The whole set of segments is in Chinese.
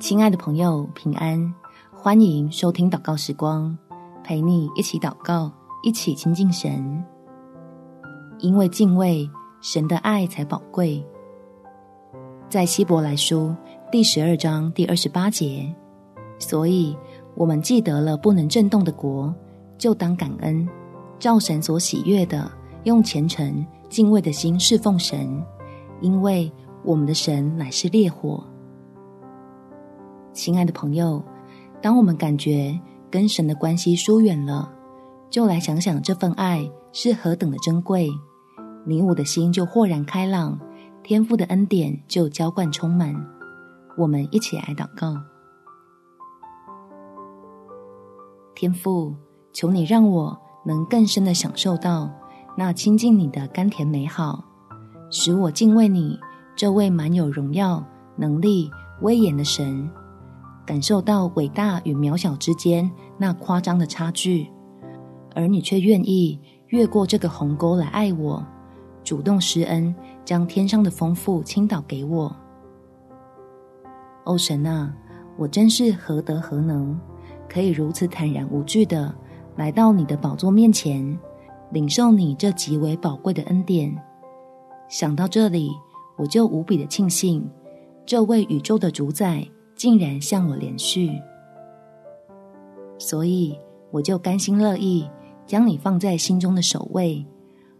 亲爱的朋友，平安！欢迎收听祷告时光，陪你一起祷告，一起亲近神。因为敬畏神的爱才宝贵。在希伯来书第十二章第二十八节，所以我们既得了不能震动的国，就当感恩，照神所喜悦的，用虔诚敬畏的心侍奉神，因为我们的神乃是烈火。亲爱的朋友，当我们感觉跟神的关系疏远了，就来想想这份爱是何等的珍贵，你我的心就豁然开朗，天父的恩典就浇灌充满。我们一起来祷告：天父，求你让我能更深的享受到那亲近你的甘甜美好，使我敬畏你这位满有荣耀、能力、威严的神。感受到伟大与渺小之间那夸张的差距，而你却愿意越过这个鸿沟来爱我，主动施恩，将天上的丰富倾倒给我。哦，神啊，我真是何德何能，可以如此坦然无惧的来到你的宝座面前，领受你这极为宝贵的恩典。想到这里，我就无比的庆幸，这位宇宙的主宰。竟然向我连续，所以我就甘心乐意将你放在心中的首位，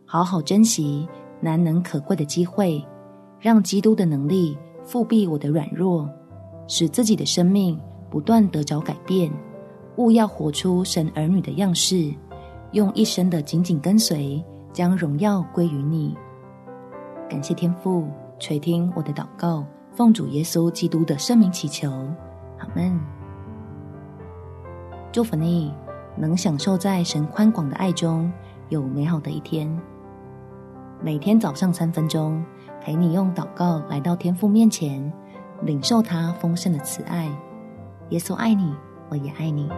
好好珍惜难能可贵的机会，让基督的能力覆庇我的软弱，使自己的生命不断得着改变，务要活出神儿女的样式，用一生的紧紧跟随，将荣耀归于你。感谢天父垂听我的祷告。奉主耶稣基督的圣名祈求，阿门。祝福你能享受在神宽广的爱中，有美好的一天。每天早上三分钟，陪你用祷告来到天父面前，领受他丰盛的慈爱。耶稣爱你，我也爱你。